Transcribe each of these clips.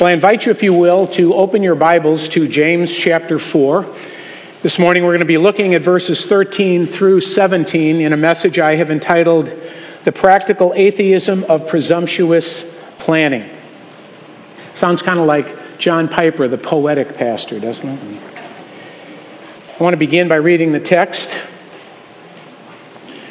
Well, I invite you, if you will, to open your Bibles to James chapter 4. This morning we're going to be looking at verses 13 through 17 in a message I have entitled The Practical Atheism of Presumptuous Planning. Sounds kind of like John Piper, the poetic pastor, doesn't it? I want to begin by reading the text.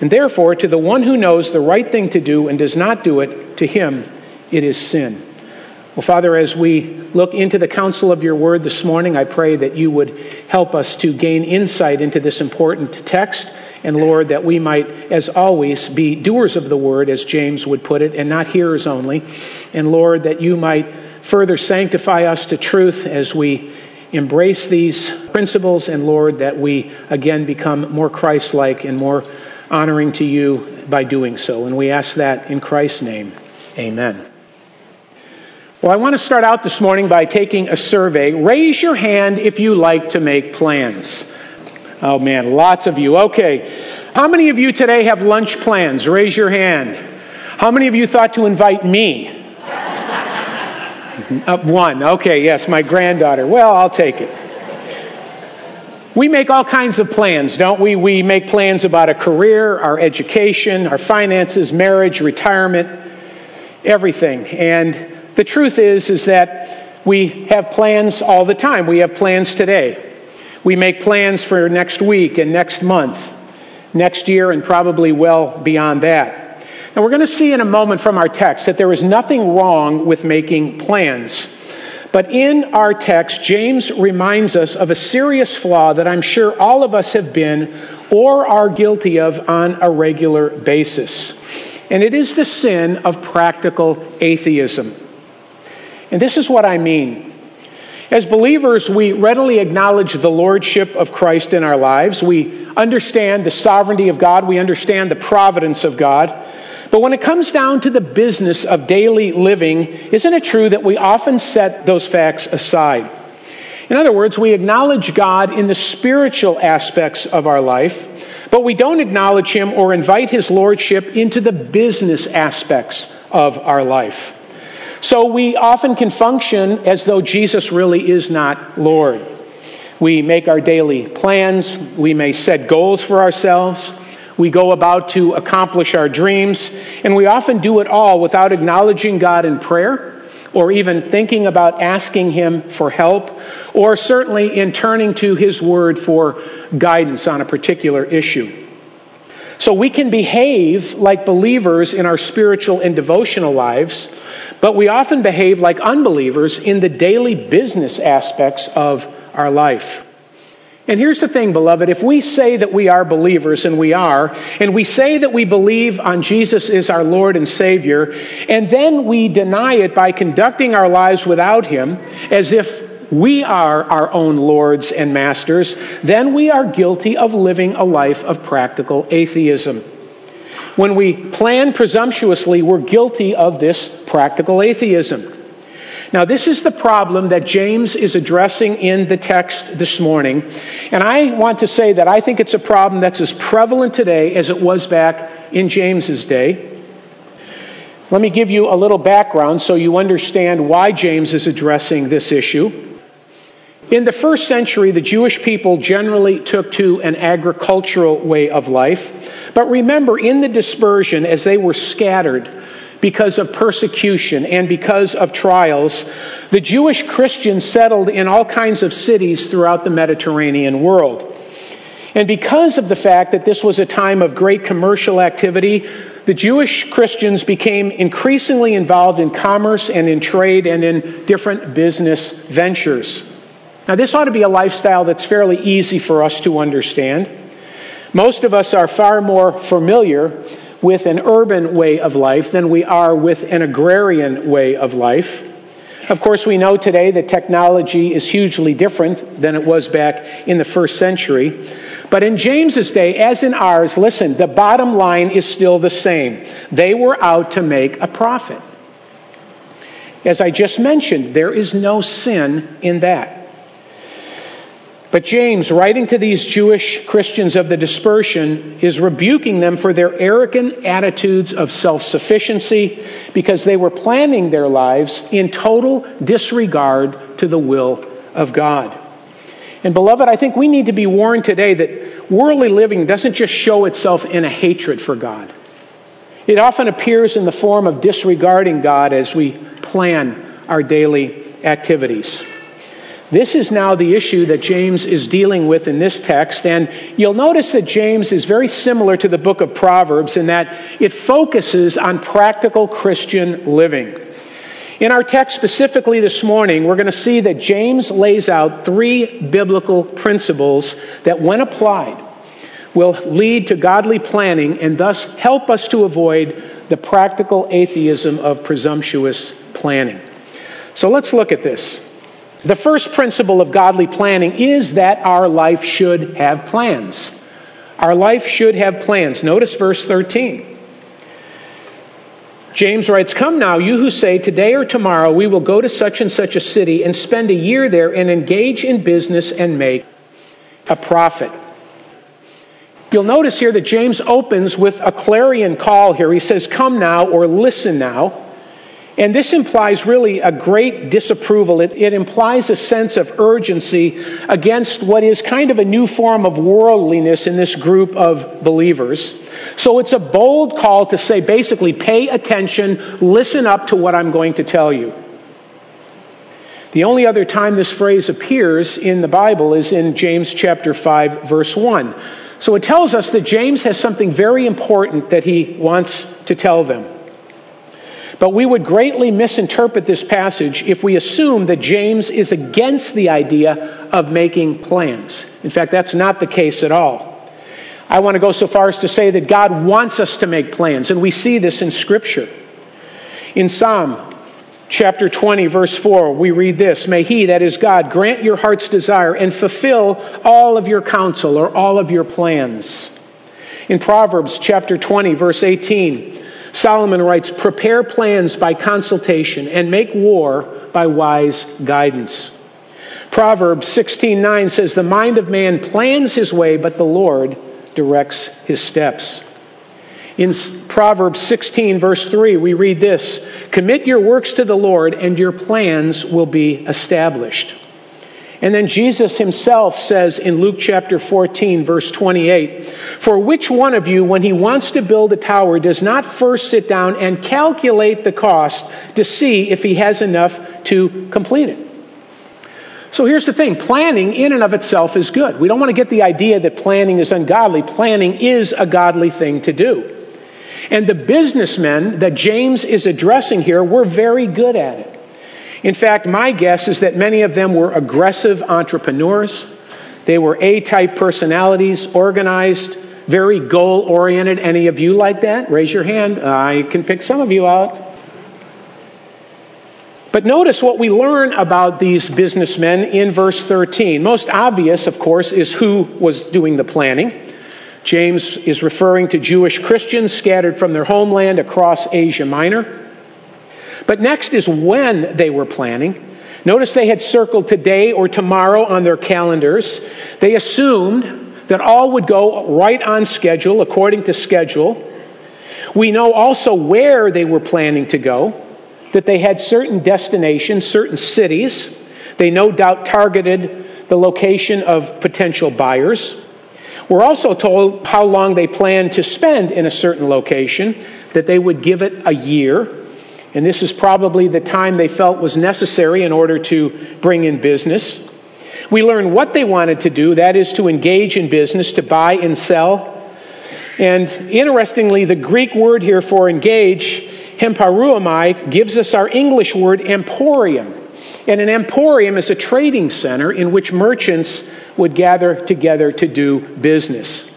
And therefore, to the one who knows the right thing to do and does not do it, to him it is sin. Well, Father, as we look into the counsel of your word this morning, I pray that you would help us to gain insight into this important text. And Lord, that we might, as always, be doers of the word, as James would put it, and not hearers only. And Lord, that you might further sanctify us to truth as we embrace these principles. And Lord, that we again become more Christ like and more honoring to you by doing so. And we ask that in Christ's name. Amen. Well, I want to start out this morning by taking a survey. Raise your hand if you like to make plans. Oh man, lots of you. Okay. How many of you today have lunch plans? Raise your hand. How many of you thought to invite me? uh, one. Okay, yes, my granddaughter. Well, I'll take it. We make all kinds of plans, don't we? We make plans about a career, our education, our finances, marriage, retirement, everything. And the truth is is that we have plans all the time. We have plans today. We make plans for next week and next month, next year and probably well beyond that. Now we're going to see in a moment from our text that there is nothing wrong with making plans. But in our text, James reminds us of a serious flaw that I'm sure all of us have been or are guilty of on a regular basis. And it is the sin of practical atheism. And this is what I mean. As believers, we readily acknowledge the lordship of Christ in our lives. We understand the sovereignty of God. We understand the providence of God. But when it comes down to the business of daily living, isn't it true that we often set those facts aside? In other words, we acknowledge God in the spiritual aspects of our life, but we don't acknowledge Him or invite His Lordship into the business aspects of our life. So we often can function as though Jesus really is not Lord. We make our daily plans, we may set goals for ourselves. We go about to accomplish our dreams, and we often do it all without acknowledging God in prayer or even thinking about asking Him for help, or certainly in turning to His Word for guidance on a particular issue. So we can behave like believers in our spiritual and devotional lives, but we often behave like unbelievers in the daily business aspects of our life. And here's the thing, beloved. If we say that we are believers, and we are, and we say that we believe on Jesus as our Lord and Savior, and then we deny it by conducting our lives without Him, as if we are our own lords and masters, then we are guilty of living a life of practical atheism. When we plan presumptuously, we're guilty of this practical atheism. Now, this is the problem that James is addressing in the text this morning. And I want to say that I think it's a problem that's as prevalent today as it was back in James's day. Let me give you a little background so you understand why James is addressing this issue. In the first century, the Jewish people generally took to an agricultural way of life. But remember, in the dispersion, as they were scattered, because of persecution and because of trials, the Jewish Christians settled in all kinds of cities throughout the Mediterranean world. And because of the fact that this was a time of great commercial activity, the Jewish Christians became increasingly involved in commerce and in trade and in different business ventures. Now, this ought to be a lifestyle that's fairly easy for us to understand. Most of us are far more familiar with an urban way of life than we are with an agrarian way of life. Of course, we know today that technology is hugely different than it was back in the first century. But in James's day, as in ours, listen, the bottom line is still the same. They were out to make a profit. As I just mentioned, there is no sin in that. But James, writing to these Jewish Christians of the dispersion, is rebuking them for their arrogant attitudes of self sufficiency because they were planning their lives in total disregard to the will of God. And, beloved, I think we need to be warned today that worldly living doesn't just show itself in a hatred for God. It often appears in the form of disregarding God as we plan our daily activities. This is now the issue that James is dealing with in this text. And you'll notice that James is very similar to the book of Proverbs in that it focuses on practical Christian living. In our text specifically this morning, we're going to see that James lays out three biblical principles that, when applied, will lead to godly planning and thus help us to avoid the practical atheism of presumptuous planning. So let's look at this. The first principle of godly planning is that our life should have plans. Our life should have plans. Notice verse 13. James writes, Come now, you who say, Today or tomorrow we will go to such and such a city and spend a year there and engage in business and make a profit. You'll notice here that James opens with a clarion call here. He says, Come now, or listen now. And this implies really a great disapproval. It, it, implies a sense of urgency against what is kind of a new form of worldliness in this group of believers. So it's a bold call to say basically, pay attention, listen up to what I'm going to tell you. The only other time this phrase appears in the Bible is in James chapter 5, verse 1. So it tells us that James has something very important that he wants to tell them. But we would greatly misinterpret this passage if we assume that James is against the idea of making plans. In fact, that's not the case at all. I want to go so far as to say that God wants us to make plans, and we see this in Scripture. In Psalm chapter 20, verse 4, we read this May He, that is God, grant your heart's desire and fulfill all of your counsel or all of your plans. In Proverbs chapter 20, verse 18, Solomon writes, Prepare plans by consultation and make war by wise guidance. Proverbs 16:9 says, The mind of man plans his way, but the Lord directs his steps. In Proverbs 16, verse 3, we read this Commit your works to the Lord, and your plans will be established. And then Jesus himself says in Luke chapter 14, verse 28 For which one of you, when he wants to build a tower, does not first sit down and calculate the cost to see if he has enough to complete it? So here's the thing planning in and of itself is good. We don't want to get the idea that planning is ungodly. Planning is a godly thing to do. And the businessmen that James is addressing here were very good at it. In fact, my guess is that many of them were aggressive entrepreneurs. They were A type personalities, organized, very goal oriented. Any of you like that? Raise your hand. I can pick some of you out. But notice what we learn about these businessmen in verse 13. Most obvious, of course, is who was doing the planning. James is referring to Jewish Christians scattered from their homeland across Asia Minor. But next is when they were planning. Notice they had circled today or tomorrow on their calendars. They assumed that all would go right on schedule, according to schedule. We know also where they were planning to go, that they had certain destinations, certain cities. They no doubt targeted the location of potential buyers. We're also told how long they planned to spend in a certain location, that they would give it a year. And this is probably the time they felt was necessary in order to bring in business. We learn what they wanted to do, that is to engage in business, to buy and sell. And interestingly, the Greek word here for engage, emporeuomai, gives us our English word emporium. And an emporium is a trading center in which merchants would gather together to do business.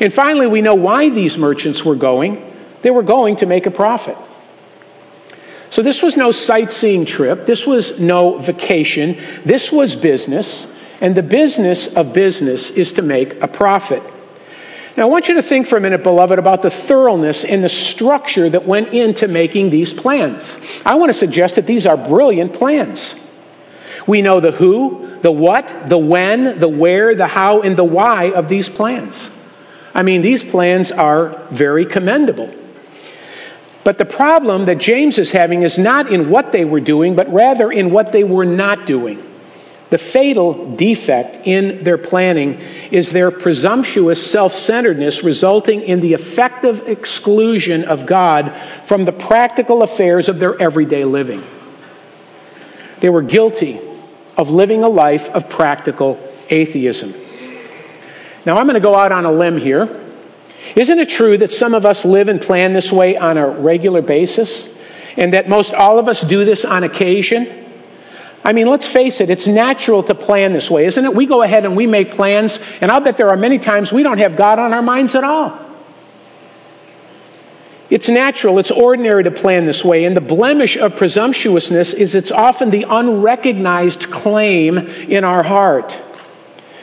And finally, we know why these merchants were going. They were going to make a profit. So this was no sightseeing trip. This was no vacation. This was business. And the business of business is to make a profit. Now, I want you to think for a minute, beloved, about the thoroughness and the structure that went into making these plans. I want to suggest that these are brilliant plans. We know the who, the what, the when, the where, the how, and the why of these plans. I mean, these plans are very commendable. But the problem that James is having is not in what they were doing, but rather in what they were not doing. The fatal defect in their planning is their presumptuous self centeredness, resulting in the effective exclusion of God from the practical affairs of their everyday living. They were guilty of living a life of practical atheism. Now, I'm going to go out on a limb here. Isn't it true that some of us live and plan this way on a regular basis? And that most all of us do this on occasion? I mean, let's face it, it's natural to plan this way, isn't it? We go ahead and we make plans, and I'll bet there are many times we don't have God on our minds at all. It's natural, it's ordinary to plan this way, and the blemish of presumptuousness is it's often the unrecognized claim in our heart.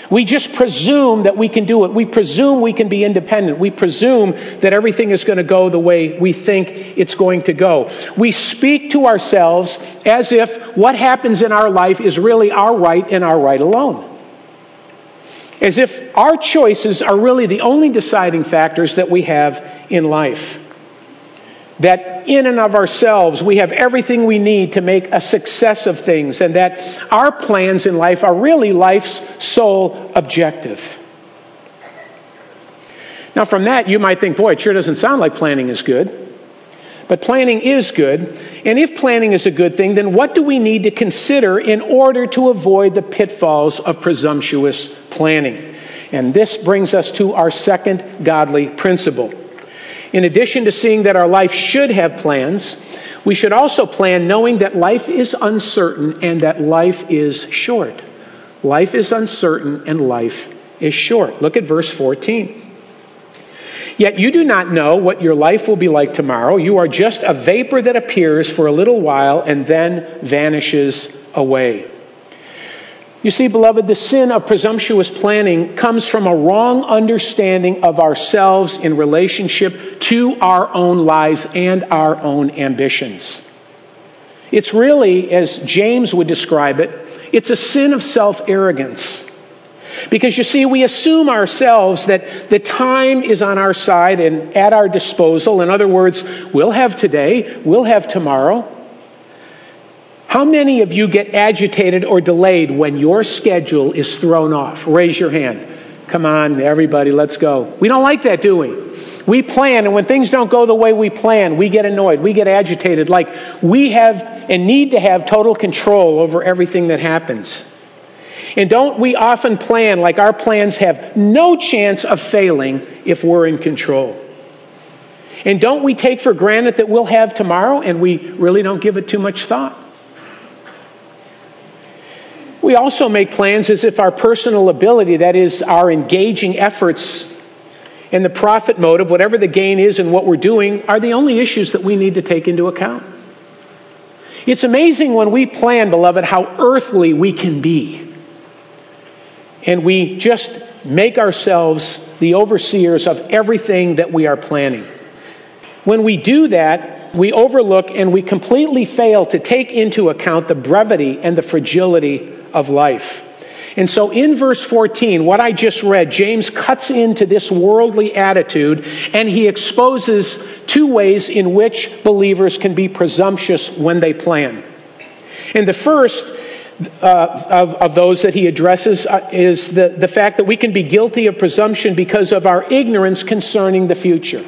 We just presume that we can do it. We presume we can be independent. We presume that everything is going to go the way we think it's going to go. We speak to ourselves as if what happens in our life is really our right and our right alone. As if our choices are really the only deciding factors that we have in life that in and of ourselves we have everything we need to make a success of things, and that our plans in life are really life's sole objective. Now, from that, you might think, boy, it sure doesn't sound like planning is good. But planning is good. And if planning is a good thing, then what do we need to consider in order to avoid the pitfalls of presumptuous planning? And this brings us to our second godly principle. In addition to seeing that our life should have plans, we should also plan knowing that life is uncertain and that life is short. Life is uncertain and life is short. Look at verse 14. Yet you do not know what your life will be like tomorrow. You are just a vapor that appears for a little while and then vanishes away. You see, beloved, the sin of presumptuous planning comes from a wrong understanding of ourselves in relationship to our own lives and our own ambitions. It's really, as James would describe it, it's a sin of self arrogance. Because you see, we assume ourselves that the time is on our side and at our disposal. In other words, we'll have today, we'll have tomorrow. How many of you get agitated or delayed when your schedule is thrown off? Raise your hand. Come on, everybody, let's go. We don't like that, do we? We plan, and when things don't go the way we plan, we get annoyed, we get agitated, like we have and need to have total control over everything that happens. And don't we often plan like our plans have no chance of failing if we're in control? And don't we take for granted that we'll have tomorrow and we really don't give it too much thought? We also make plans as if our personal ability, that is, our engaging efforts and the profit motive, whatever the gain is in what we're doing, are the only issues that we need to take into account. It's amazing when we plan, beloved, how earthly we can be. And we just make ourselves the overseers of everything that we are planning. When we do that, we overlook and we completely fail to take into account the brevity and the fragility of life. And so in verse 14, what I just read, James cuts into this worldly attitude and he exposes two ways in which believers can be presumptuous when they plan. And the first uh, of, of those that he addresses uh, is the, the fact that we can be guilty of presumption because of our ignorance concerning the future.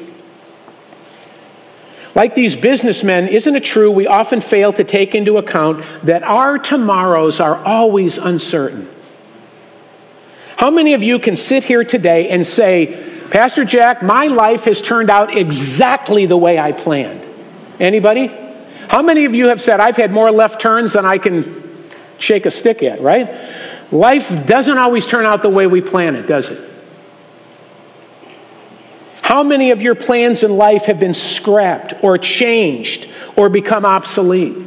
Like these businessmen, isn't it true we often fail to take into account that our tomorrows are always uncertain? How many of you can sit here today and say, Pastor Jack, my life has turned out exactly the way I planned? Anybody? How many of you have said, I've had more left turns than I can shake a stick at, right? Life doesn't always turn out the way we plan it, does it? How many of your plans in life have been scrapped or changed or become obsolete?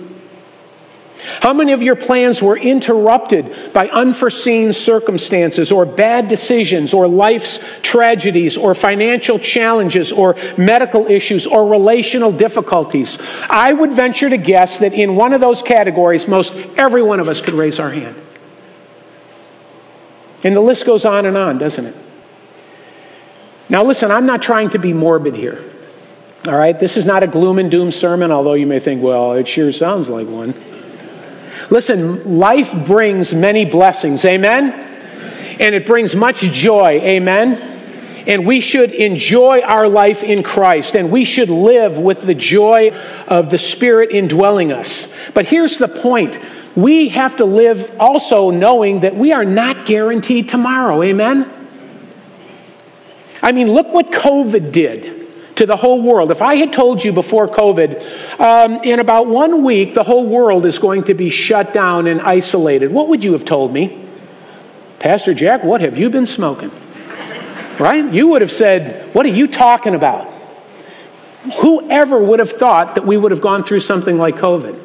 How many of your plans were interrupted by unforeseen circumstances or bad decisions or life's tragedies or financial challenges or medical issues or relational difficulties? I would venture to guess that in one of those categories, most every one of us could raise our hand. And the list goes on and on, doesn't it? Now, listen, I'm not trying to be morbid here. All right? This is not a gloom and doom sermon, although you may think, well, it sure sounds like one. Listen, life brings many blessings. Amen? And it brings much joy. Amen? And we should enjoy our life in Christ, and we should live with the joy of the Spirit indwelling us. But here's the point we have to live also knowing that we are not guaranteed tomorrow. Amen? I mean, look what COVID did to the whole world. If I had told you before COVID, um, in about one week, the whole world is going to be shut down and isolated, what would you have told me? Pastor Jack, what have you been smoking? Right? You would have said, What are you talking about? Whoever would have thought that we would have gone through something like COVID?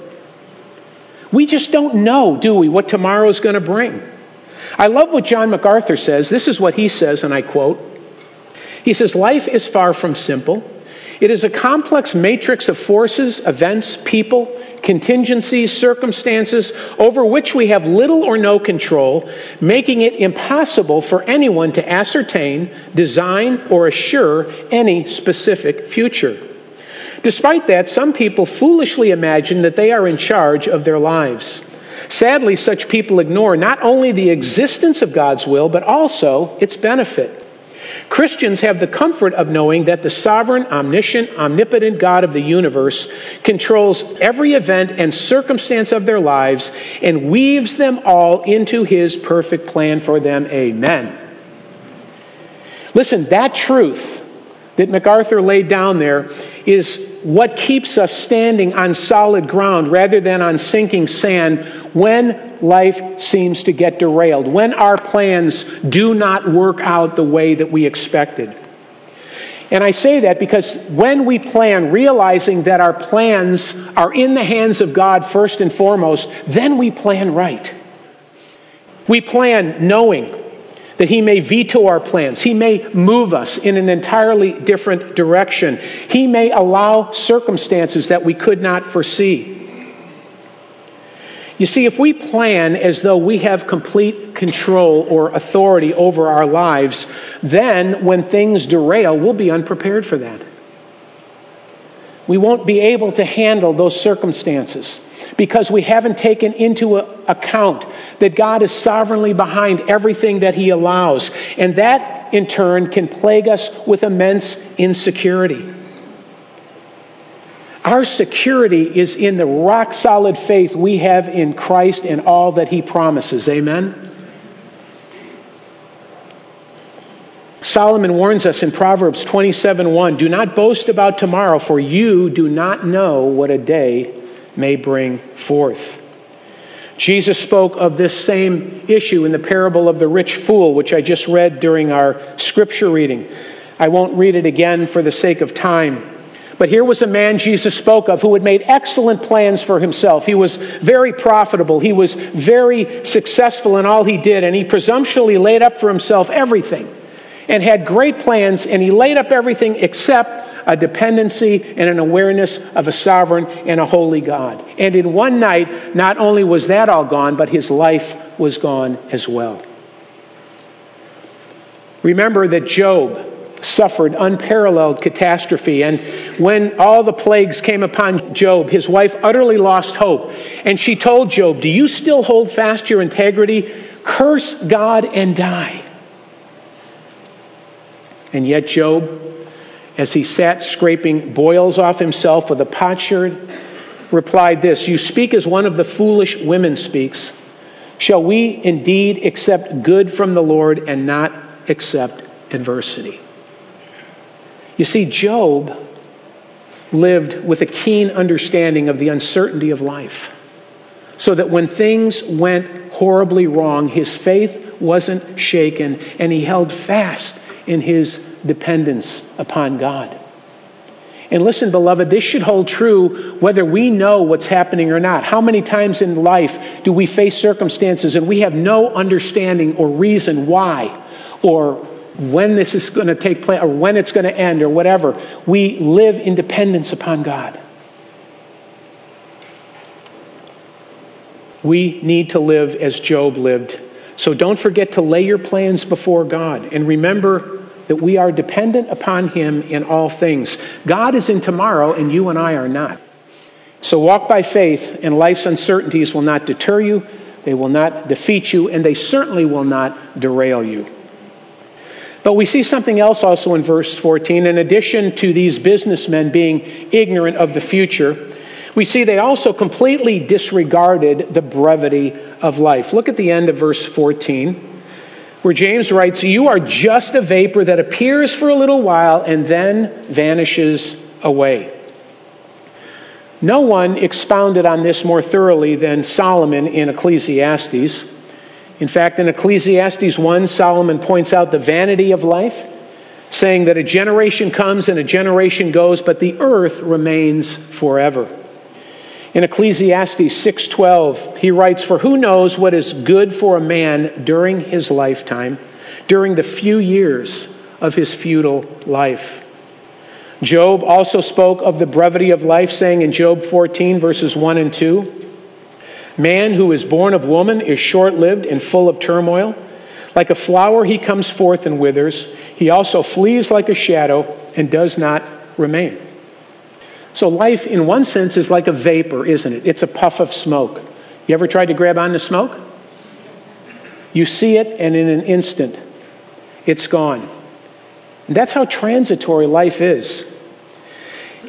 We just don't know, do we, what tomorrow is going to bring. I love what John MacArthur says. This is what he says, and I quote He says, Life is far from simple. It is a complex matrix of forces, events, people, contingencies, circumstances over which we have little or no control, making it impossible for anyone to ascertain, design, or assure any specific future. Despite that, some people foolishly imagine that they are in charge of their lives. Sadly, such people ignore not only the existence of God's will, but also its benefit. Christians have the comfort of knowing that the sovereign, omniscient, omnipotent God of the universe controls every event and circumstance of their lives and weaves them all into his perfect plan for them. Amen. Listen, that truth that MacArthur laid down there is what keeps us standing on solid ground rather than on sinking sand when life seems to get derailed, when our plans do not work out the way that we expected. And I say that because when we plan, realizing that our plans are in the hands of God first and foremost, then we plan right. We plan knowing that He may veto our plans. He may move us in an entirely different direction. He may allow circumstances that we could not foresee. You see, if we plan as though we have complete control or authority over our lives, then when things derail, we'll be unprepared for that. We won't be able to handle those circumstances because we haven't taken into account that God is sovereignly behind everything that He allows. And that, in turn, can plague us with immense insecurity. Our security is in the rock solid faith we have in Christ and all that He promises. Amen? Solomon warns us in Proverbs 27 1 Do not boast about tomorrow, for you do not know what a day may bring forth. Jesus spoke of this same issue in the parable of the rich fool, which I just read during our scripture reading. I won't read it again for the sake of time. But here was a man Jesus spoke of who had made excellent plans for himself. He was very profitable. He was very successful in all he did, and he presumptuously laid up for himself everything and had great plans, and he laid up everything except a dependency and an awareness of a sovereign and a holy God. And in one night, not only was that all gone, but his life was gone as well. Remember that Job suffered unparalleled catastrophe. And when all the plagues came upon Job, his wife utterly lost hope. And she told Job, Do you still hold fast your integrity? Curse God and die. And yet, Job, as he sat scraping boils off himself with a potsherd, replied this You speak as one of the foolish women speaks. Shall we indeed accept good from the Lord and not accept adversity? You see, Job lived with a keen understanding of the uncertainty of life, so that when things went horribly wrong, his faith wasn't shaken and he held fast in his dependence upon God. And listen, beloved, this should hold true whether we know what's happening or not. How many times in life do we face circumstances and we have no understanding or reason why or when this is going to take place or when it's going to end or whatever? We live in dependence upon God. We need to live as Job lived. So don't forget to lay your plans before God and remember that we are dependent upon Him in all things. God is in tomorrow, and you and I are not. So walk by faith, and life's uncertainties will not deter you, they will not defeat you, and they certainly will not derail you. But we see something else also in verse 14. In addition to these businessmen being ignorant of the future, we see they also completely disregarded the brevity of life. Look at the end of verse 14 where James writes, You are just a vapor that appears for a little while and then vanishes away. No one expounded on this more thoroughly than Solomon in Ecclesiastes. In fact, in Ecclesiastes 1, Solomon points out the vanity of life, saying that a generation comes and a generation goes, but the earth remains forever. In Ecclesiastes 6:12, he writes, "For who knows what is good for a man during his lifetime, during the few years of his futile life?" Job also spoke of the brevity of life, saying in Job 14, verses 1 and 2, Man who is born of woman is short lived and full of turmoil. Like a flower, he comes forth and withers. He also flees like a shadow and does not remain. So life, in one sense, is like a vapor, isn't it? It's a puff of smoke. You ever tried to grab onto smoke? You see it, and in an instant, it's gone. And that's how transitory life is.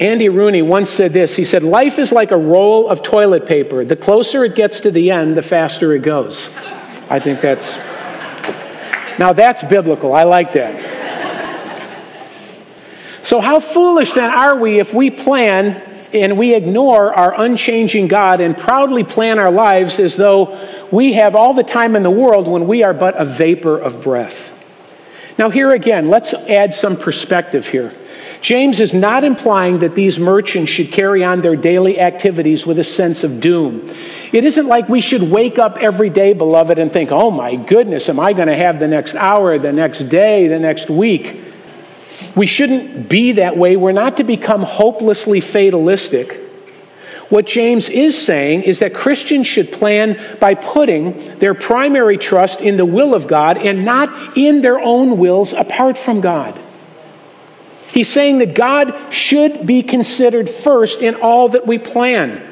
Andy Rooney once said this He said, Life is like a roll of toilet paper. The closer it gets to the end, the faster it goes. I think that's. Now that's biblical. I like that. So, how foolish then are we if we plan and we ignore our unchanging God and proudly plan our lives as though we have all the time in the world when we are but a vapor of breath? Now, here again, let's add some perspective here. James is not implying that these merchants should carry on their daily activities with a sense of doom. It isn't like we should wake up every day, beloved, and think, oh my goodness, am I going to have the next hour, the next day, the next week? We shouldn't be that way. We're not to become hopelessly fatalistic. What James is saying is that Christians should plan by putting their primary trust in the will of God and not in their own wills apart from God. He's saying that God should be considered first in all that we plan.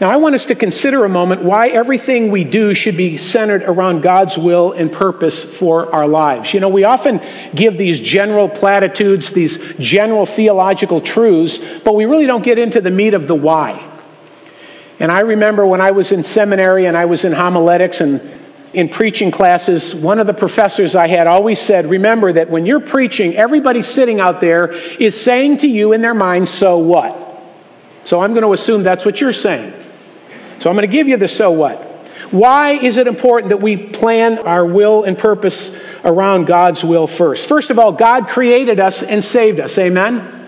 Now, I want us to consider a moment why everything we do should be centered around God's will and purpose for our lives. You know, we often give these general platitudes, these general theological truths, but we really don't get into the meat of the why. And I remember when I was in seminary and I was in homiletics and in preaching classes, one of the professors I had always said, Remember that when you're preaching, everybody sitting out there is saying to you in their mind, So what? So I'm going to assume that's what you're saying. So I'm going to give you the so what. Why is it important that we plan our will and purpose around God's will first? First of all, God created us and saved us. Amen?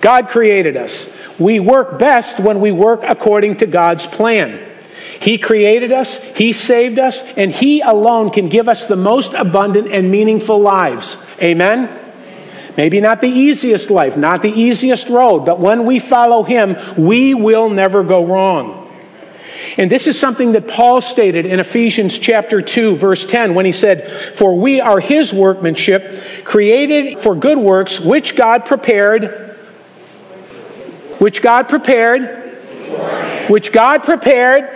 God created us. We work best when we work according to God's plan. He created us, He saved us, and He alone can give us the most abundant and meaningful lives. Amen? Maybe not the easiest life, not the easiest road, but when we follow Him, we will never go wrong. And this is something that Paul stated in Ephesians chapter 2 verse 10 when he said, "For we are his workmanship, created for good works which God prepared which God prepared which God prepared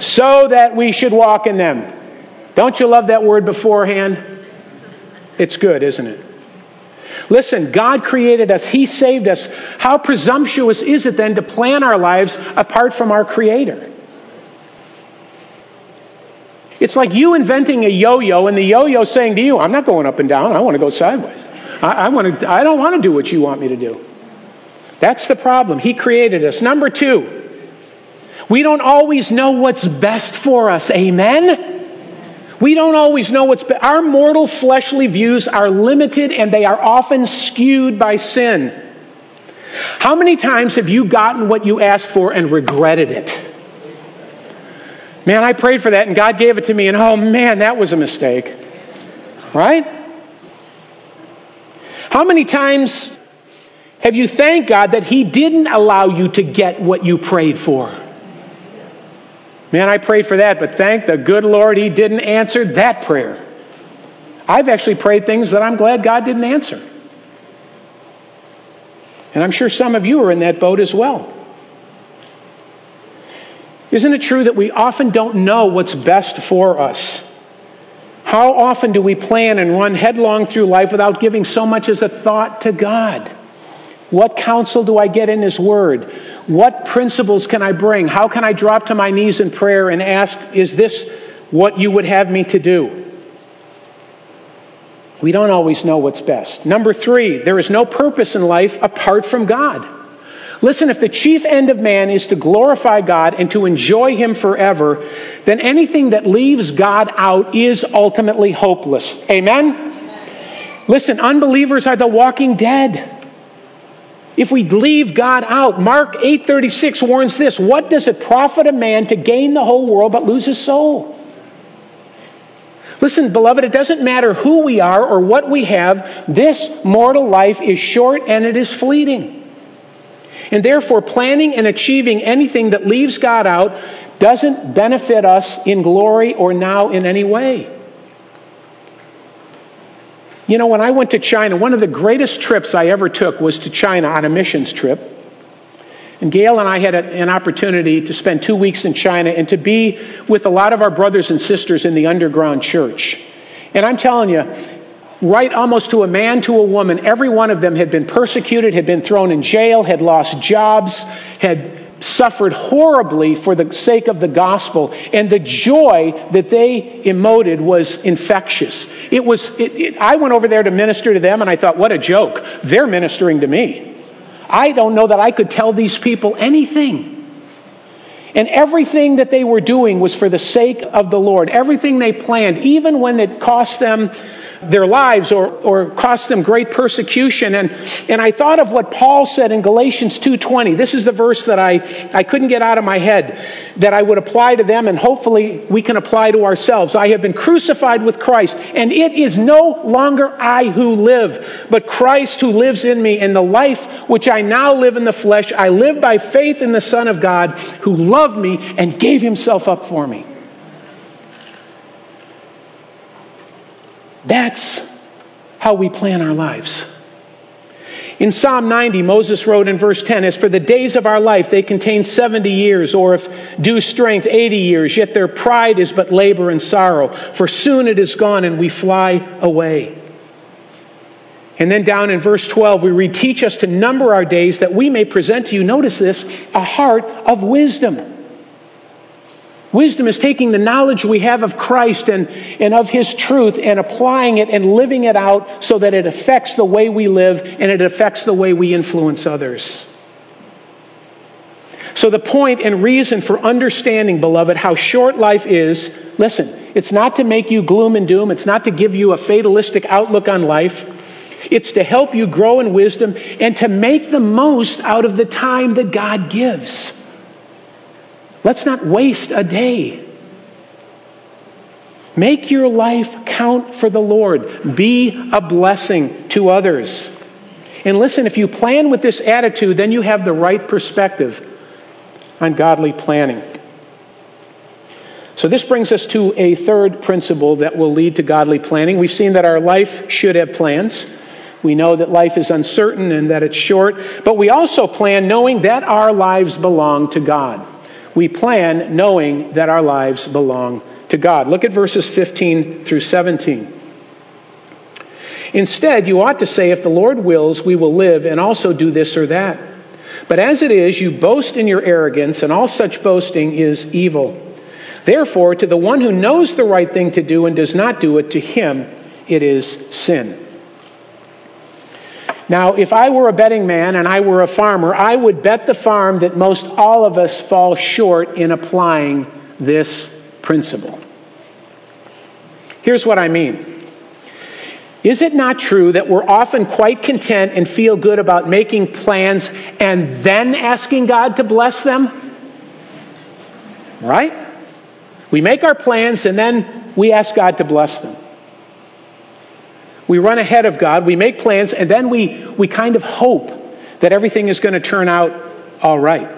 so that we should walk in them." Don't you love that word beforehand? It's good, isn't it? Listen, God created us, He saved us. How presumptuous is it then to plan our lives apart from our Creator? It's like you inventing a yo yo and the yo yo saying to you, I'm not going up and down, I want to go sideways. I, I, want to, I don't want to do what you want me to do. That's the problem. He created us. Number two, we don't always know what's best for us. Amen? We don't always know what's. Our mortal fleshly views are limited and they are often skewed by sin. How many times have you gotten what you asked for and regretted it? Man, I prayed for that and God gave it to me, and oh man, that was a mistake. Right? How many times have you thanked God that He didn't allow you to get what you prayed for? Man, I prayed for that, but thank the good Lord He didn't answer that prayer. I've actually prayed things that I'm glad God didn't answer. And I'm sure some of you are in that boat as well. Isn't it true that we often don't know what's best for us? How often do we plan and run headlong through life without giving so much as a thought to God? What counsel do I get in His Word? What principles can I bring? How can I drop to my knees in prayer and ask, Is this what you would have me to do? We don't always know what's best. Number three, there is no purpose in life apart from God. Listen, if the chief end of man is to glorify God and to enjoy Him forever, then anything that leaves God out is ultimately hopeless. Amen? Listen, unbelievers are the walking dead. If we leave God out, Mark 8:36 warns this, what does it profit a man to gain the whole world but lose his soul? Listen, beloved, it doesn't matter who we are or what we have. This mortal life is short and it is fleeting. And therefore, planning and achieving anything that leaves God out doesn't benefit us in glory or now in any way. You know, when I went to China, one of the greatest trips I ever took was to China on a missions trip. And Gail and I had a, an opportunity to spend two weeks in China and to be with a lot of our brothers and sisters in the underground church. And I'm telling you, right almost to a man, to a woman, every one of them had been persecuted, had been thrown in jail, had lost jobs, had suffered horribly for the sake of the gospel, and the joy that they emoted was infectious. It was, it, it, I went over there to minister to them, and I thought, what a joke. They're ministering to me. I don't know that I could tell these people anything. And everything that they were doing was for the sake of the Lord. Everything they planned, even when it cost them their lives or, or cost them great persecution. And, and I thought of what Paul said in Galatians 2.20. This is the verse that I, I couldn't get out of my head that I would apply to them and hopefully we can apply to ourselves. I have been crucified with Christ and it is no longer I who live, but Christ who lives in me. And the life which I now live in the flesh, I live by faith in the Son of God who loved me and gave himself up for me. That's how we plan our lives. In Psalm 90, Moses wrote in verse 10 As for the days of our life, they contain 70 years, or if due strength, 80 years, yet their pride is but labor and sorrow, for soon it is gone and we fly away. And then down in verse 12, we read, Teach us to number our days that we may present to you, notice this, a heart of wisdom. Wisdom is taking the knowledge we have of Christ and, and of His truth and applying it and living it out so that it affects the way we live and it affects the way we influence others. So, the point and reason for understanding, beloved, how short life is listen, it's not to make you gloom and doom, it's not to give you a fatalistic outlook on life. It's to help you grow in wisdom and to make the most out of the time that God gives. Let's not waste a day. Make your life count for the Lord. Be a blessing to others. And listen, if you plan with this attitude, then you have the right perspective on godly planning. So, this brings us to a third principle that will lead to godly planning. We've seen that our life should have plans. We know that life is uncertain and that it's short, but we also plan knowing that our lives belong to God we plan knowing that our lives belong to God. Look at verses 15 through 17. Instead, you ought to say, If the Lord wills, we will live and also do this or that. But as it is, you boast in your arrogance, and all such boasting is evil. Therefore, to the one who knows the right thing to do and does not do it, to him it is sin. Now, if I were a betting man and I were a farmer, I would bet the farm that most all of us fall short in applying this principle. Here's what I mean. Is it not true that we're often quite content and feel good about making plans and then asking God to bless them? Right? We make our plans and then we ask God to bless them. We run ahead of God, we make plans, and then we, we kind of hope that everything is going to turn out all right.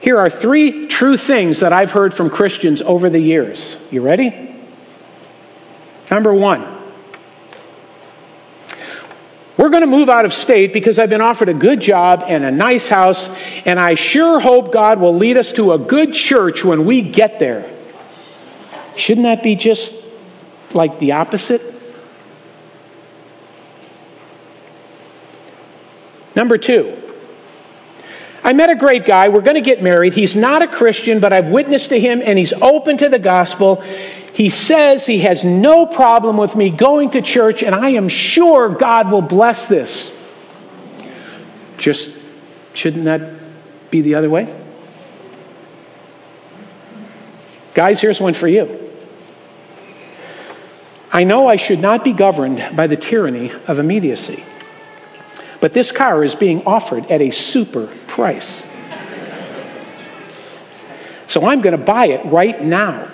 Here are three true things that I've heard from Christians over the years. You ready? Number one, we're going to move out of state because I've been offered a good job and a nice house, and I sure hope God will lead us to a good church when we get there. Shouldn't that be just like the opposite? Number two, I met a great guy. We're going to get married. He's not a Christian, but I've witnessed to him and he's open to the gospel. He says he has no problem with me going to church, and I am sure God will bless this. Just shouldn't that be the other way? Guys, here's one for you. I know I should not be governed by the tyranny of immediacy, but this car is being offered at a super price. So I'm going to buy it right now.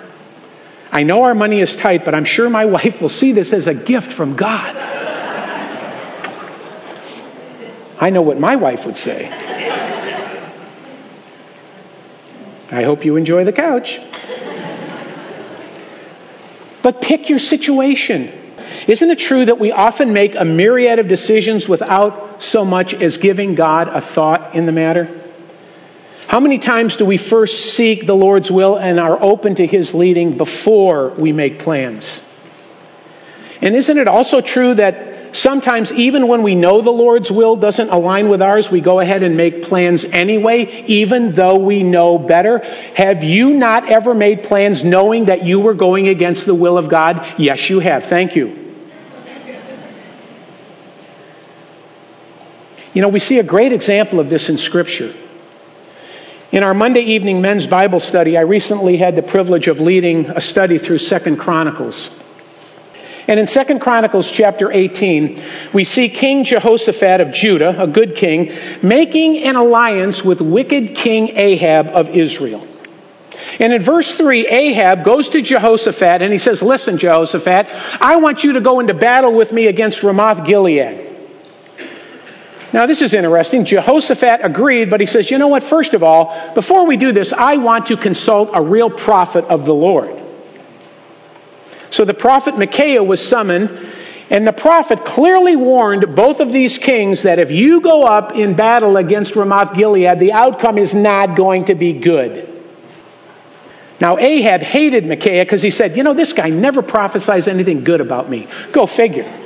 I know our money is tight, but I'm sure my wife will see this as a gift from God. I know what my wife would say. I hope you enjoy the couch. But pick your situation. Isn't it true that we often make a myriad of decisions without so much as giving God a thought in the matter? How many times do we first seek the Lord's will and are open to His leading before we make plans? And isn't it also true that sometimes, even when we know the Lord's will doesn't align with ours, we go ahead and make plans anyway, even though we know better? Have you not ever made plans knowing that you were going against the will of God? Yes, you have. Thank you. You know, we see a great example of this in Scripture. In our Monday evening men's Bible study, I recently had the privilege of leading a study through Second Chronicles. And in Second Chronicles chapter 18, we see King Jehoshaphat of Judah, a good king, making an alliance with wicked King Ahab of Israel. And in verse 3, Ahab goes to Jehoshaphat and he says, Listen, Jehoshaphat, I want you to go into battle with me against Ramoth Gilead. Now, this is interesting. Jehoshaphat agreed, but he says, you know what? First of all, before we do this, I want to consult a real prophet of the Lord. So the prophet Micaiah was summoned, and the prophet clearly warned both of these kings that if you go up in battle against Ramoth Gilead, the outcome is not going to be good. Now, Ahab hated Micaiah because he said, You know, this guy never prophesies anything good about me. Go figure.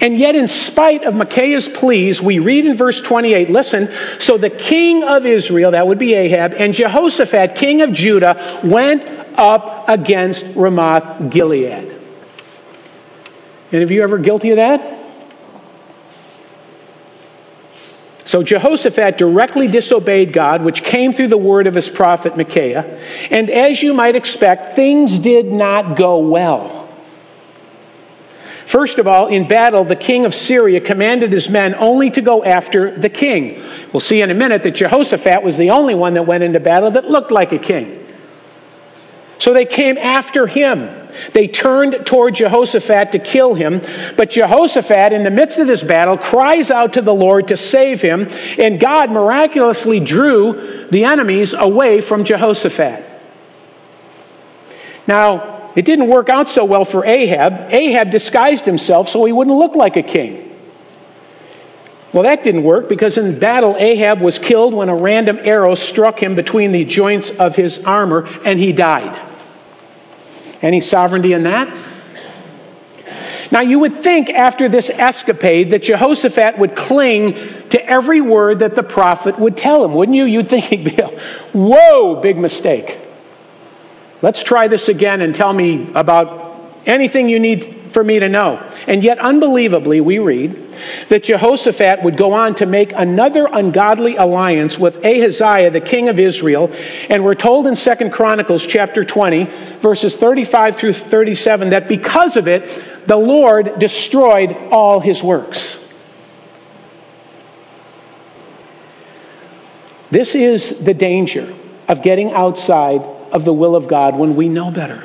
And yet, in spite of Micaiah's pleas, we read in verse 28 listen, so the king of Israel, that would be Ahab, and Jehoshaphat, king of Judah, went up against Ramoth Gilead. Any of you ever guilty of that? So Jehoshaphat directly disobeyed God, which came through the word of his prophet Micaiah. And as you might expect, things did not go well. First of all, in battle, the king of Syria commanded his men only to go after the king. We'll see in a minute that Jehoshaphat was the only one that went into battle that looked like a king. So they came after him. They turned toward Jehoshaphat to kill him, but Jehoshaphat, in the midst of this battle, cries out to the Lord to save him, and God miraculously drew the enemies away from Jehoshaphat. Now, it didn't work out so well for Ahab. Ahab disguised himself so he wouldn't look like a king. Well, that didn't work because in battle, Ahab was killed when a random arrow struck him between the joints of his armor and he died. Any sovereignty in that? Now, you would think after this escapade that Jehoshaphat would cling to every word that the prophet would tell him, wouldn't you? You'd think he'd be, whoa, big mistake. Let's try this again and tell me about anything you need for me to know. And yet, unbelievably, we read that Jehoshaphat would go on to make another ungodly alliance with Ahaziah, the king of Israel. And we're told in Second Chronicles chapter 20, verses 35 through 37, that because of it, the Lord destroyed all his works. This is the danger of getting outside of the will of God when we know better.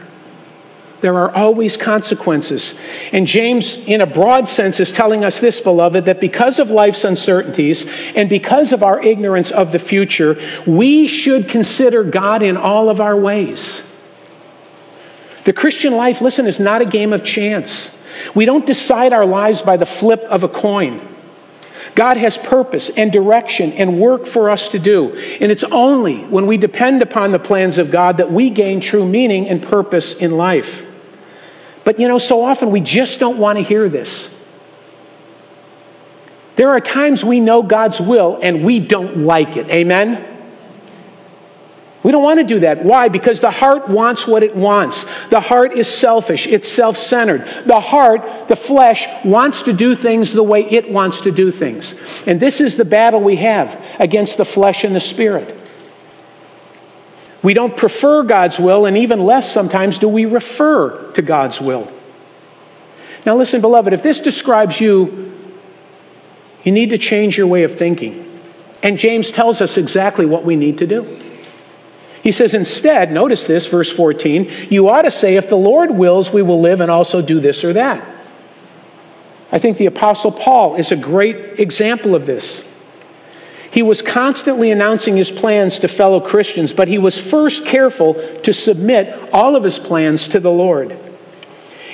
There are always consequences. And James, in a broad sense, is telling us this, beloved, that because of life's uncertainties and because of our ignorance of the future, we should consider God in all of our ways. The Christian life, listen, is not a game of chance. We don't decide our lives by the flip of a coin. God has purpose and direction and work for us to do. And it's only when we depend upon the plans of God that we gain true meaning and purpose in life. But you know, so often we just don't want to hear this. There are times we know God's will and we don't like it. Amen? We don't want to do that. Why? Because the heart wants what it wants. The heart is selfish, it's self centered. The heart, the flesh, wants to do things the way it wants to do things. And this is the battle we have against the flesh and the spirit. We don't prefer God's will, and even less sometimes do we refer to God's will. Now, listen, beloved, if this describes you, you need to change your way of thinking. And James tells us exactly what we need to do. He says, instead, notice this, verse 14, you ought to say, if the Lord wills, we will live and also do this or that. I think the Apostle Paul is a great example of this. He was constantly announcing his plans to fellow Christians, but he was first careful to submit all of his plans to the Lord.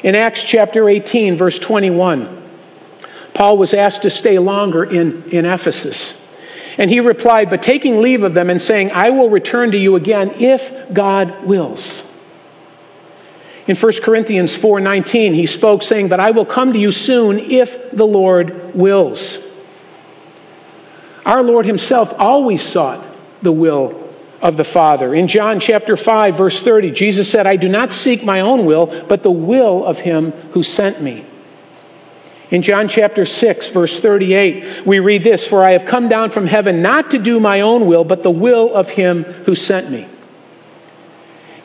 In Acts chapter 18, verse 21, Paul was asked to stay longer in, in Ephesus. And he replied, But taking leave of them and saying, I will return to you again if God wills. In 1 Corinthians 4:19 he spoke saying, "But I will come to you soon if the Lord wills." Our Lord Himself always sought the will of the Father. In John chapter 5, verse 30, Jesus said, I do not seek my own will, but the will of Him who sent me. In John chapter 6, verse 38, we read this For I have come down from heaven not to do my own will, but the will of Him who sent me.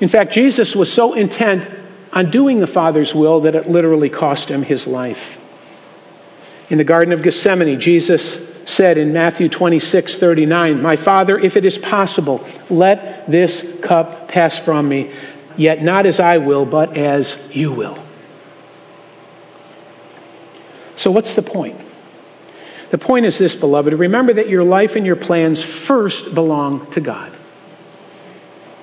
In fact, Jesus was so intent on doing the Father's will that it literally cost him his life. In the Garden of Gethsemane, Jesus said in Matthew 26 39, My Father, if it is possible, let this cup pass from me, yet not as I will, but as you will. So, what's the point? The point is this, beloved. Remember that your life and your plans first belong to God.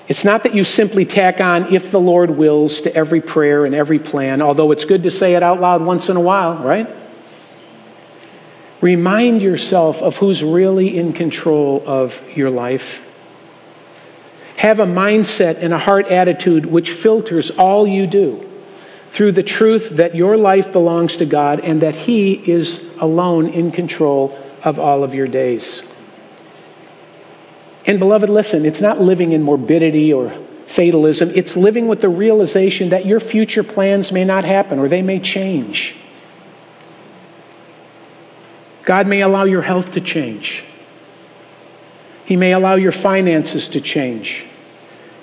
It's not that you simply tack on, if the Lord wills, to every prayer and every plan, although it's good to say it out loud once in a while, right? Remind yourself of who's really in control of your life. Have a mindset and a heart attitude which filters all you do through the truth that your life belongs to God and that He is alone in control of all of your days. And, beloved, listen, it's not living in morbidity or fatalism, it's living with the realization that your future plans may not happen or they may change. God may allow your health to change. He may allow your finances to change.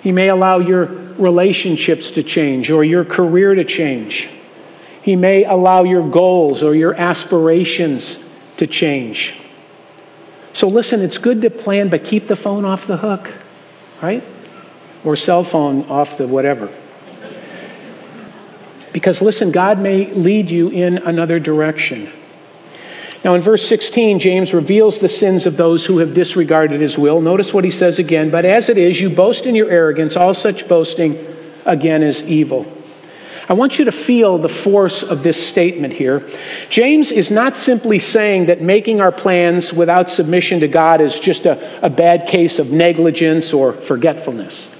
He may allow your relationships to change or your career to change. He may allow your goals or your aspirations to change. So listen, it's good to plan, but keep the phone off the hook, right? Or cell phone off the whatever. Because listen, God may lead you in another direction. Now, in verse 16, James reveals the sins of those who have disregarded his will. Notice what he says again. But as it is, you boast in your arrogance. All such boasting, again, is evil. I want you to feel the force of this statement here. James is not simply saying that making our plans without submission to God is just a, a bad case of negligence or forgetfulness.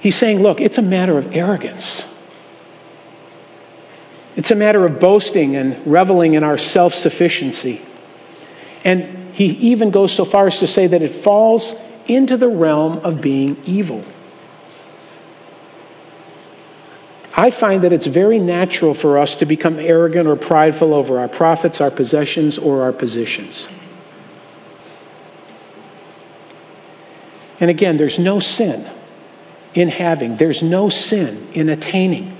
He's saying, look, it's a matter of arrogance. It's a matter of boasting and reveling in our self sufficiency. And he even goes so far as to say that it falls into the realm of being evil. I find that it's very natural for us to become arrogant or prideful over our profits, our possessions, or our positions. And again, there's no sin in having, there's no sin in attaining.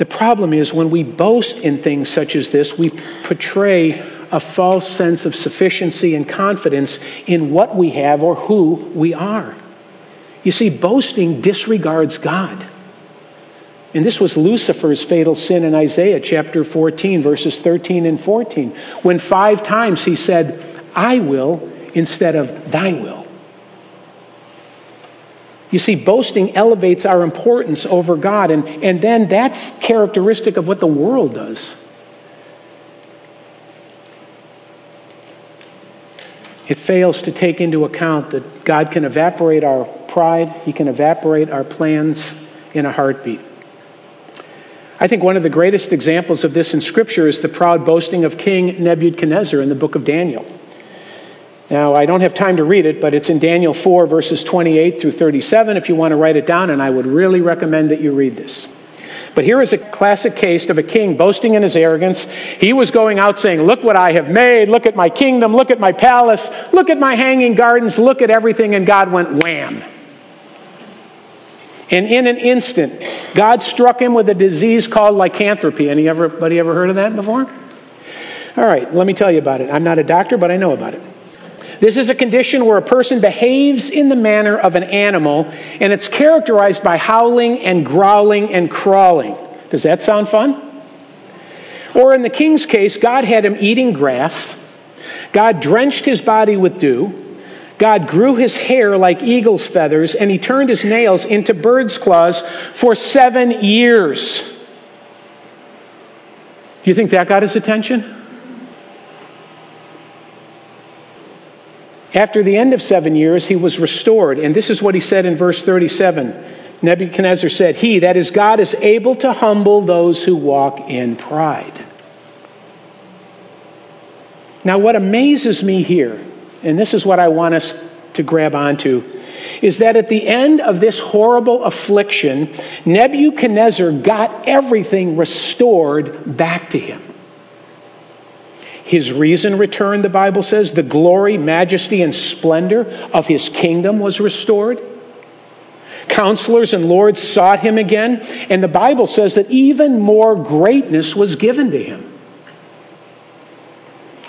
The problem is when we boast in things such as this, we portray a false sense of sufficiency and confidence in what we have or who we are. You see, boasting disregards God. And this was Lucifer's fatal sin in Isaiah chapter 14, verses 13 and 14, when five times he said, I will instead of thy will. You see, boasting elevates our importance over God, and, and then that's characteristic of what the world does. It fails to take into account that God can evaporate our pride, He can evaporate our plans in a heartbeat. I think one of the greatest examples of this in Scripture is the proud boasting of King Nebuchadnezzar in the book of Daniel. Now, I don't have time to read it, but it's in Daniel 4, verses 28 through 37, if you want to write it down, and I would really recommend that you read this. But here is a classic case of a king boasting in his arrogance. He was going out saying, Look what I have made. Look at my kingdom. Look at my palace. Look at my hanging gardens. Look at everything. And God went wham. And in an instant, God struck him with a disease called lycanthropy. Anybody ever heard of that before? All right, let me tell you about it. I'm not a doctor, but I know about it. This is a condition where a person behaves in the manner of an animal, and it's characterized by howling and growling and crawling. Does that sound fun? Or in the king's case, God had him eating grass, God drenched his body with dew. God grew his hair like eagle's feathers, and he turned his nails into bird's claws for seven years. Do you think that got his attention? After the end of seven years, he was restored. And this is what he said in verse 37. Nebuchadnezzar said, He, that is God, is able to humble those who walk in pride. Now, what amazes me here, and this is what I want us to grab onto, is that at the end of this horrible affliction, Nebuchadnezzar got everything restored back to him. His reason returned, the Bible says. The glory, majesty, and splendor of his kingdom was restored. Counselors and lords sought him again, and the Bible says that even more greatness was given to him.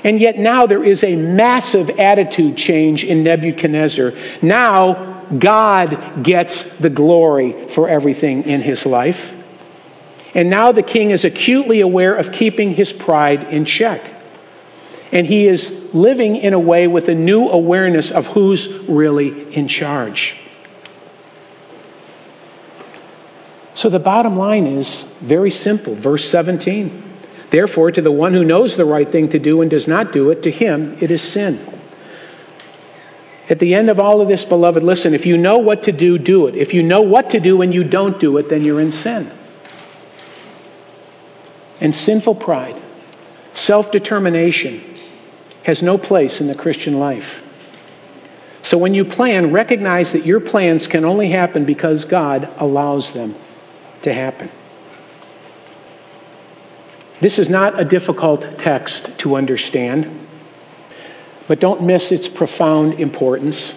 And yet now there is a massive attitude change in Nebuchadnezzar. Now God gets the glory for everything in his life. And now the king is acutely aware of keeping his pride in check. And he is living in a way with a new awareness of who's really in charge. So the bottom line is very simple. Verse 17. Therefore, to the one who knows the right thing to do and does not do it, to him it is sin. At the end of all of this, beloved, listen, if you know what to do, do it. If you know what to do and you don't do it, then you're in sin. And sinful pride, self determination, has no place in the Christian life. So when you plan, recognize that your plans can only happen because God allows them to happen. This is not a difficult text to understand, but don't miss its profound importance.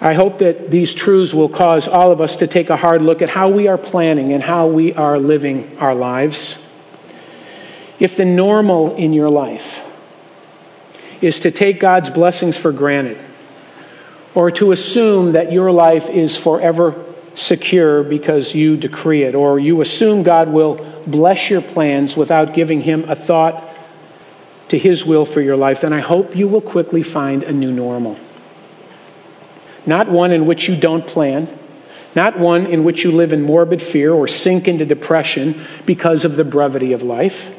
I hope that these truths will cause all of us to take a hard look at how we are planning and how we are living our lives. If the normal in your life is to take God's blessings for granted or to assume that your life is forever secure because you decree it, or you assume God will bless your plans without giving Him a thought to His will for your life, then I hope you will quickly find a new normal. Not one in which you don't plan, not one in which you live in morbid fear or sink into depression because of the brevity of life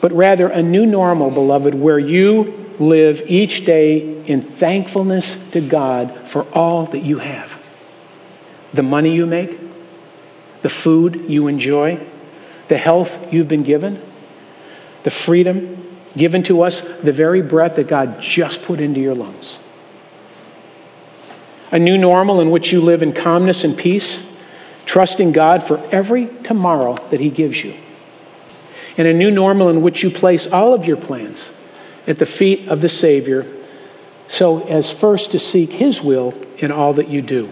but rather a new normal, beloved, where you live each day in thankfulness to God for all that you have the money you make, the food you enjoy, the health you've been given, the freedom given to us, the very breath that God just put into your lungs. A new normal in which you live in calmness and peace trusting God for every tomorrow that He gives you, and a new normal in which you place all of your plans at the feet of the Savior, so as first to seek His will in all that you do.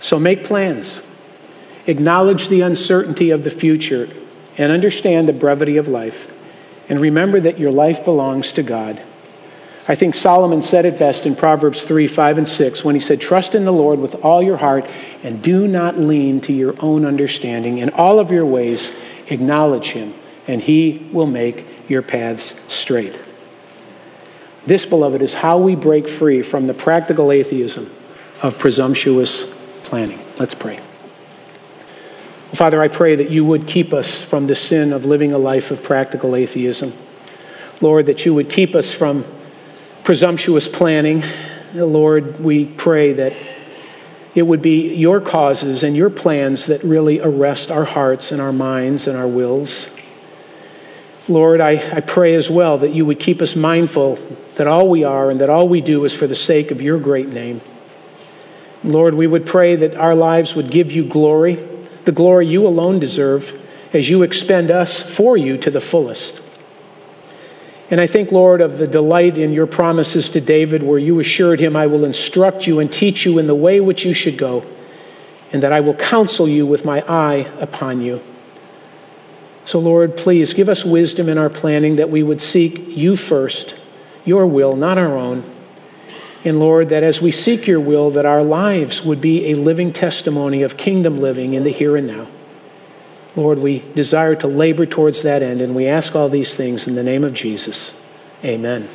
So make plans, acknowledge the uncertainty of the future, and understand the brevity of life, and remember that your life belongs to God. I think Solomon said it best in Proverbs 3 5 and 6 when he said, Trust in the Lord with all your heart and do not lean to your own understanding. In all of your ways, acknowledge him, and he will make your paths straight. This, beloved, is how we break free from the practical atheism of presumptuous planning. Let's pray. Father, I pray that you would keep us from the sin of living a life of practical atheism. Lord, that you would keep us from presumptuous planning. Lord, we pray that it would be your causes and your plans that really arrest our hearts and our minds and our wills. Lord, I, I pray as well that you would keep us mindful that all we are and that all we do is for the sake of your great name. Lord, we would pray that our lives would give you glory, the glory you alone deserve, as you expend us for you to the fullest. And I think, Lord, of the delight in your promises to David, where you assured him, I will instruct you and teach you in the way which you should go, and that I will counsel you with my eye upon you. So, Lord, please give us wisdom in our planning that we would seek you first, your will, not our own. And Lord, that as we seek your will, that our lives would be a living testimony of kingdom living in the here and now. Lord, we desire to labor towards that end, and we ask all these things in the name of Jesus. Amen.